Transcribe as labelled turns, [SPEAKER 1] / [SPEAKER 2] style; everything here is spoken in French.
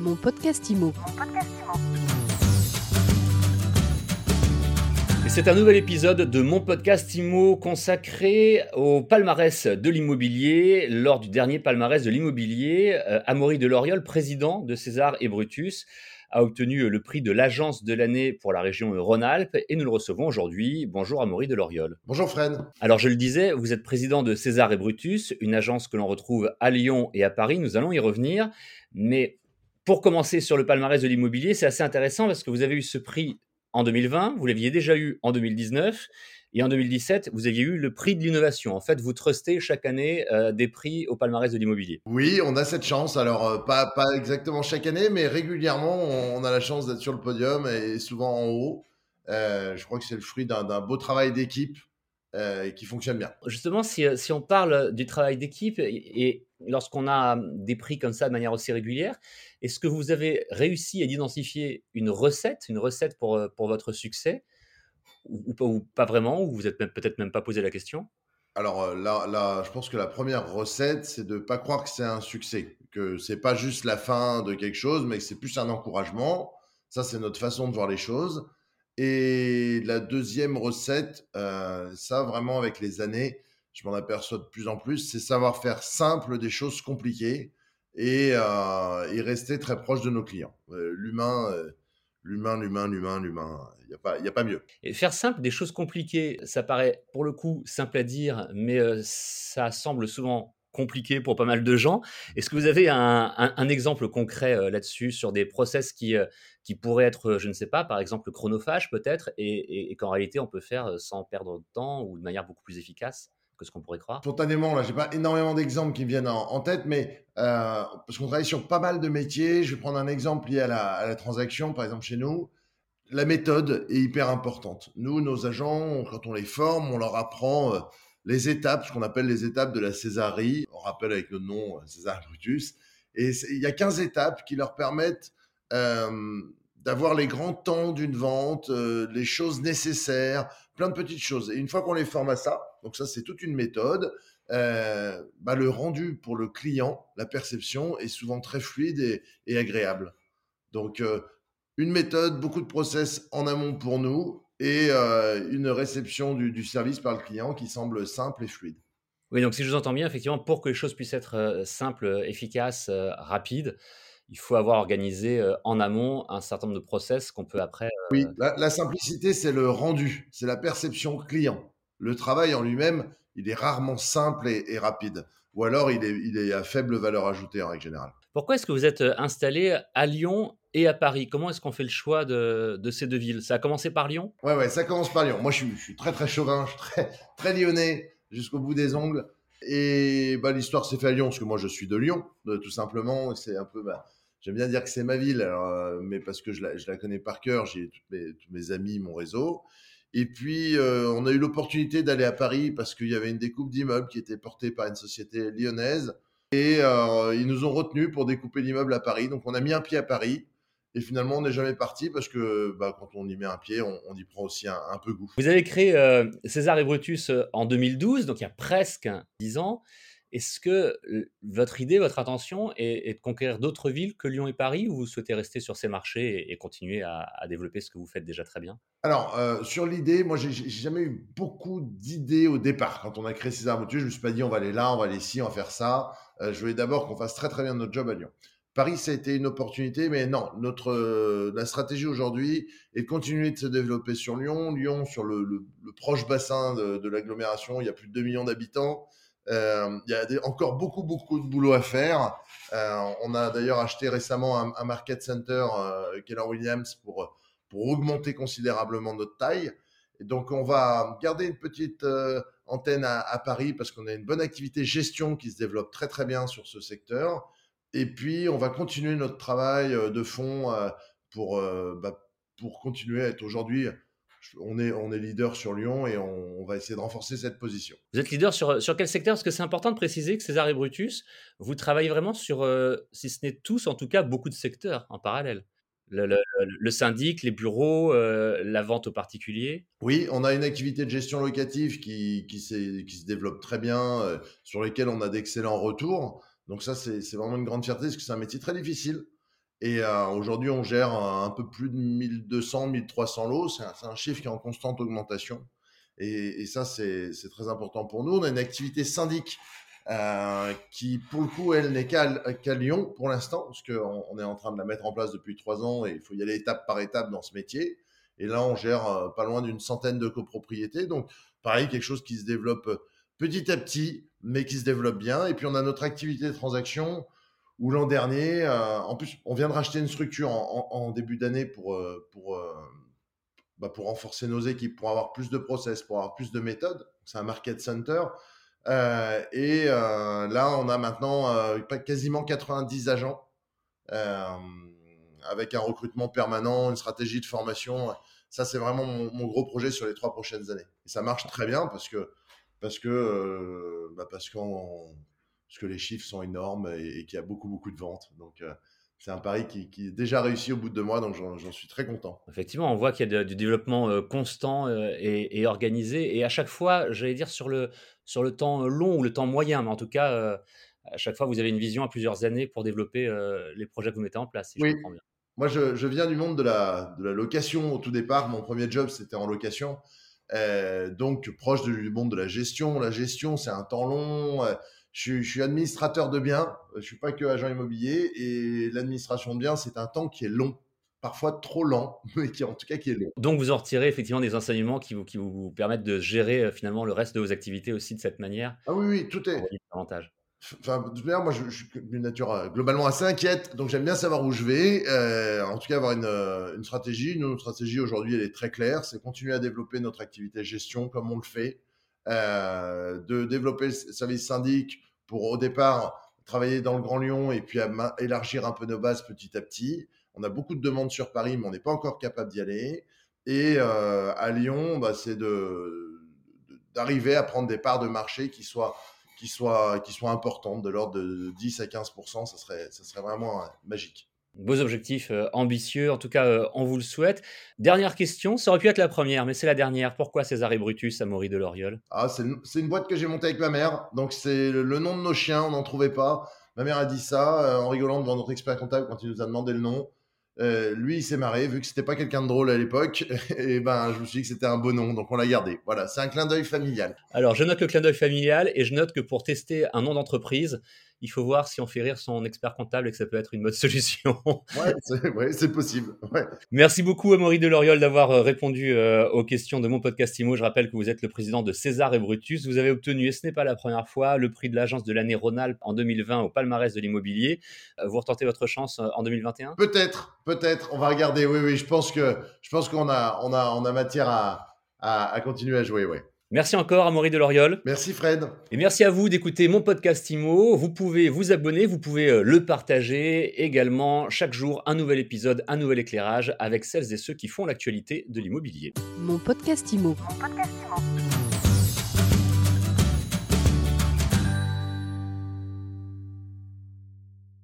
[SPEAKER 1] Mon podcast IMO.
[SPEAKER 2] C'est un nouvel épisode de mon podcast IMO consacré au palmarès de l'immobilier. Lors du dernier palmarès de l'immobilier, euh, Amaury Deloriol, président de César et Brutus, a obtenu le prix de l'agence de l'année pour la région Rhône-Alpes et nous le recevons aujourd'hui. Bonjour Amaury Deloriol.
[SPEAKER 3] Bonjour Fred.
[SPEAKER 2] Alors je le disais, vous êtes président de César et Brutus, une agence que l'on retrouve à Lyon et à Paris. Nous allons y revenir. Mais pour commencer sur le palmarès de l'immobilier, c'est assez intéressant parce que vous avez eu ce prix en 2020, vous l'aviez déjà eu en 2019, et en 2017, vous aviez eu le prix de l'innovation. En fait, vous trustez chaque année euh, des prix au palmarès de l'immobilier.
[SPEAKER 3] Oui, on a cette chance. Alors, euh, pas, pas exactement chaque année, mais régulièrement, on, a la chance d'être sur le podium et souvent en haut. Euh, je crois que c'est le fruit d'un beau travail d'équipe qui fonctionne bien.
[SPEAKER 2] Justement, si, si, on parle du travail d'équipe et, lorsqu'on a des prix comme ça de manière aussi régulière, est-ce que vous avez réussi à identifier une recette, une recette pour, pour votre succès? Ou, pas vraiment, ou vous êtes peut-être même pas posé la question?
[SPEAKER 3] Alors là, je pense que la première recette, c'est de ne pas croire que c'est un succès, que c'est pas juste la fin de quelque chose, mais que c'est plus un encouragement. Ça, c'est notre façon de voir les choses. Et la deuxième recette, ça vraiment avec les années, je m'en aperçois de plus en plus, c'est savoir faire simple des choses compliquées et, euh, rester très proche de nos clients. L'humain, l'humain, l'humain, l'humain, l'humain. Il n'y a, pas, a pas mieux.
[SPEAKER 2] Et faire simple des choses compliquées, ça paraît pour le coup simple à dire, mais euh, ça semble souvent compliqué pour pas mal de gens. Est-ce que vous avez un, exemple concret euh, là-dessus sur des process qui, euh, qui pourraient être, je ne sais pas, par exemple chronophage peut-être, et qu'en réalité on peut faire sans perdre de temps ou de manière beaucoup plus efficace? Ce qu'on pourrait croire
[SPEAKER 3] Spontanément, là, j'ai pas énormément d'exemples qui me viennent en, tête, mais euh, parce qu'on travaille sur pas mal de métiers. Je vais prendre un exemple lié à la, transaction, par exemple chez nous. La méthode est hyper importante. Nous, nos agents, quand on les forme, on leur apprend euh, les étapes, ce qu'on appelle les étapes de la Césarie. On rappelle avec le nom euh, César Brutus. Et il y a 15 étapes qui leur permettent d'avoir les grands temps d'une vente, les choses nécessaires, plein de petites choses. Et une fois qu'on les forme à ça, donc ça c'est toute une méthode, euh, bah, le rendu pour le client, la perception est souvent très fluide et, agréable. Donc euh, une méthode, beaucoup de process en amont pour nous et euh, une réception du, service par le client qui semble simple et fluide.
[SPEAKER 2] Oui, donc si je vous entends bien, effectivement, pour que les choses puissent être simples, efficaces, rapides, il faut avoir organisé en amont un certain nombre de process qu'on peut après.
[SPEAKER 3] Oui, la, simplicité, c'est le rendu, c'est la perception client. Le travail en lui-même, il est rarement simple et, rapide. Ou alors, il est, il est, à faible valeur ajoutée en règle générale.
[SPEAKER 2] Pourquoi est-ce que vous êtes installé à Lyon et à Paris? Comment est-ce qu'on fait le choix de, de, ces deux villes? Ça a commencé par Lyon?
[SPEAKER 3] Ouais, ouais, ça commence par Lyon. Moi, je suis, je suis très, très chauvin, je suis très, très lyonnais jusqu'au bout des ongles. Et bah, l'histoire s'est faite à Lyon, parce que moi, je suis de Lyon, tout simplement. C'est un peu. Bah, J'aime bien dire que c'est ma ville, euh, mais parce que je la, je la connais par cœur, j'ai tous mes, tous mes amis, mon réseau. Et puis, euh, on a eu l'opportunité d'aller à Paris parce qu'il y avait une découpe d'immeubles qui était portée par une société lyonnaise. Et euh, ils nous ont retenus pour découper l'immeuble à Paris. Donc, on a mis un pied à Paris. Et finalement, on n'est jamais parti parce que bah, quand on y met un pied, on, y prend aussi un, un, peu goût.
[SPEAKER 2] Vous avez créé César et Brutus en 2012, donc il y a presque 10 ans. Est-ce que votre idée, votre intention est, de conquérir d'autres villes que Lyon et Paris ou vous souhaitez rester sur ces marchés et, continuer à, développer ce que vous faites déjà très bien?
[SPEAKER 3] Alors, sur l'idée, moi, j'ai jamais eu beaucoup d'idées au départ. Quand on a créé César Moutier, je me suis pas dit on va aller là, on va aller ici, on va faire ça. je voulais d'abord qu'on fasse très très bien notre job à Lyon. Paris, ça a été une opportunité, mais non, notre, la stratégie aujourd'hui est de continuer de se développer sur Lyon. Lyon, sur le, proche bassin de, de l'agglomération, il y a plus de 2 millions d'habitants. Euh, il y a encore beaucoup, beaucoup de boulot à faire. Euh, on a d'ailleurs acheté récemment un, market center, euh, Keller Williams, pour, pour augmenter considérablement notre taille. Donc, on va garder une petite antenne à, Paris parce qu'on a une bonne activité gestion qui se développe très, très bien sur ce secteur. Et puis, on va continuer notre travail de fond pour, bah, pour continuer à être aujourd'hui on est, on est leader sur Lyon et on, va essayer de renforcer cette position.
[SPEAKER 2] Vous êtes leader sur, sur quel secteur? Parce que c'est important de préciser que César et Brutus, vous travaillez vraiment sur, euh, si ce n'est tous, en tout cas beaucoup de secteurs en parallèle. Le, syndic, les bureaux, euh, la vente aux particuliers
[SPEAKER 3] Oui, on a une activité de gestion locative qui, qui, qui se développe très bien, euh, sur lesquelles on a d'excellents retours. Donc ça, c'est vraiment une grande fierté, parce que c'est un métier très difficile. Et euh, aujourd'hui, on gère un, peu plus de 1200, 1300 lots. C'est un, chiffre qui est en constante augmentation. Et, ça, c'est très important pour nous. On a une activité syndic euh, qui, pour le coup, elle n'est qu'à Lyon pour l'instant, parce qu'on on est en train de la mettre en place depuis trois ans et il faut y aller étape par étape dans ce métier. Et là, on gère euh, pas loin d'une centaine de copropriétés. Donc, pareil, quelque chose qui se développe petit à petit, mais qui se développe bien. Et puis, on a notre activité de transaction où l'an dernier, euh, en plus, on vient de racheter une structure en, début d'année pour, euh, pour, euh, bah, pour renforcer nos équipes, pour avoir plus de process, pour avoir plus de méthodes. C'est un market center. et là, on a maintenant quasiment 90 agents avec un recrutement permanent, une stratégie de formation. Ça, c'est vraiment mon, mon, gros projet sur les trois prochaines années. Et ça marche très bien parce que parce que bah parce qu'on parce que les chiffres sont énormes et, qu'il y a beaucoup, beaucoup de ventes. Donc, euh, c'est un pari qui, est déjà réussi au bout de deux mois, donc j'en suis très content.
[SPEAKER 2] Effectivement, on voit qu'il y a du développement euh, constant euh, et, organisé. Et à chaque fois, j'allais dire sur le, sur le temps long ou le temps moyen, mais en tout cas, à chaque fois, vous avez une vision à plusieurs années pour développer les projets que vous mettez en place, si
[SPEAKER 3] oui. je comprends bien. Moi, je, je, viens du monde de la, de la location au tout départ. Mon premier job, c'était en location. donc, proche du monde de la gestion. La gestion, c'est un temps long je, suis administrateur de biens, je suis pas que agent immobilier et l'administration de biens, c'est un temps qui est long, parfois trop lent, mais qui en tout cas qui est long.
[SPEAKER 2] Donc vous en retirez effectivement des enseignements qui vous, qui vous permettent de gérer euh, finalement le reste de vos activités aussi de cette manière.
[SPEAKER 3] Ah oui, oui, tout est.
[SPEAKER 2] Avantage.
[SPEAKER 3] Enfin, de toute manière, moi, je, suis d'une nature euh, globalement assez inquiète, donc j'aime bien savoir où je vais. Euh, en tout cas, avoir une, une stratégie. notre stratégie aujourd'hui, elle est très claire. C'est continuer à développer notre activité gestion comme on le fait. Euh, de développer le service syndic pour au départ travailler dans le Grand Lyon et puis élargir un peu nos bases petit à petit. On a beaucoup de demandes sur Paris, mais on n'est pas encore capable d'y aller. Et euh, à Lyon, bah, c'est d'arriver à prendre des parts de marché qui soient, qui soient, qui soient importantes, de l'ordre de 10 à 15 ça serait, ça serait vraiment euh, magique.
[SPEAKER 2] Beaux objectifs euh, ambitieux, en tout cas, euh, on vous le souhaite. Dernière question, ça aurait pu être la première, mais c'est la dernière. Pourquoi César et Brutus à Maury de Loriol
[SPEAKER 3] Ah, c'est une, boîte que j'ai montée avec ma mère, donc c'est le, nom de nos chiens, on n'en trouvait pas. Ma mère a dit ça euh, en rigolant devant notre expert comptable quand il nous a demandé le nom. Euh, lui, il s'est marré, vu que c'était pas quelqu'un de drôle à l'époque, et ben, je me suis dit que c'était un beau nom, donc on l'a gardé. Voilà, c'est un clin d'œil familial.
[SPEAKER 2] Alors, je note le clin d'œil familial et je note que pour tester un nom d'entreprise, il faut voir si on fait rire son expert comptable et que ça peut être une bonne solution.
[SPEAKER 3] ouais, c'est possible.
[SPEAKER 2] Merci beaucoup, Amaury Deloriol, d'avoir euh, répondu euh, aux questions de mon podcast IMO. Je rappelle que vous êtes le président de César et Brutus. Vous avez obtenu, et ce n'est pas la première fois, le prix de l'agence de l'année Rhône-Alpes en 2020 au palmarès de l'immobilier. Vous retentez votre chance en 2021
[SPEAKER 3] Peut-être, peut-être. On va regarder. Oui, oui, je pense que je pense qu'on a, on a, on a matière à, à, à continuer à jouer. Oui.
[SPEAKER 2] Merci encore à Maurice Deloriol.
[SPEAKER 3] Merci Fred.
[SPEAKER 2] Et merci à vous d'écouter mon podcast IMO. Vous pouvez vous abonner, vous pouvez euh, le partager également. Chaque jour, un nouvel épisode, un nouvel éclairage avec celles et ceux qui font l'actualité de l'immobilier.
[SPEAKER 1] Mon podcast IMO. Mon podcast IMO.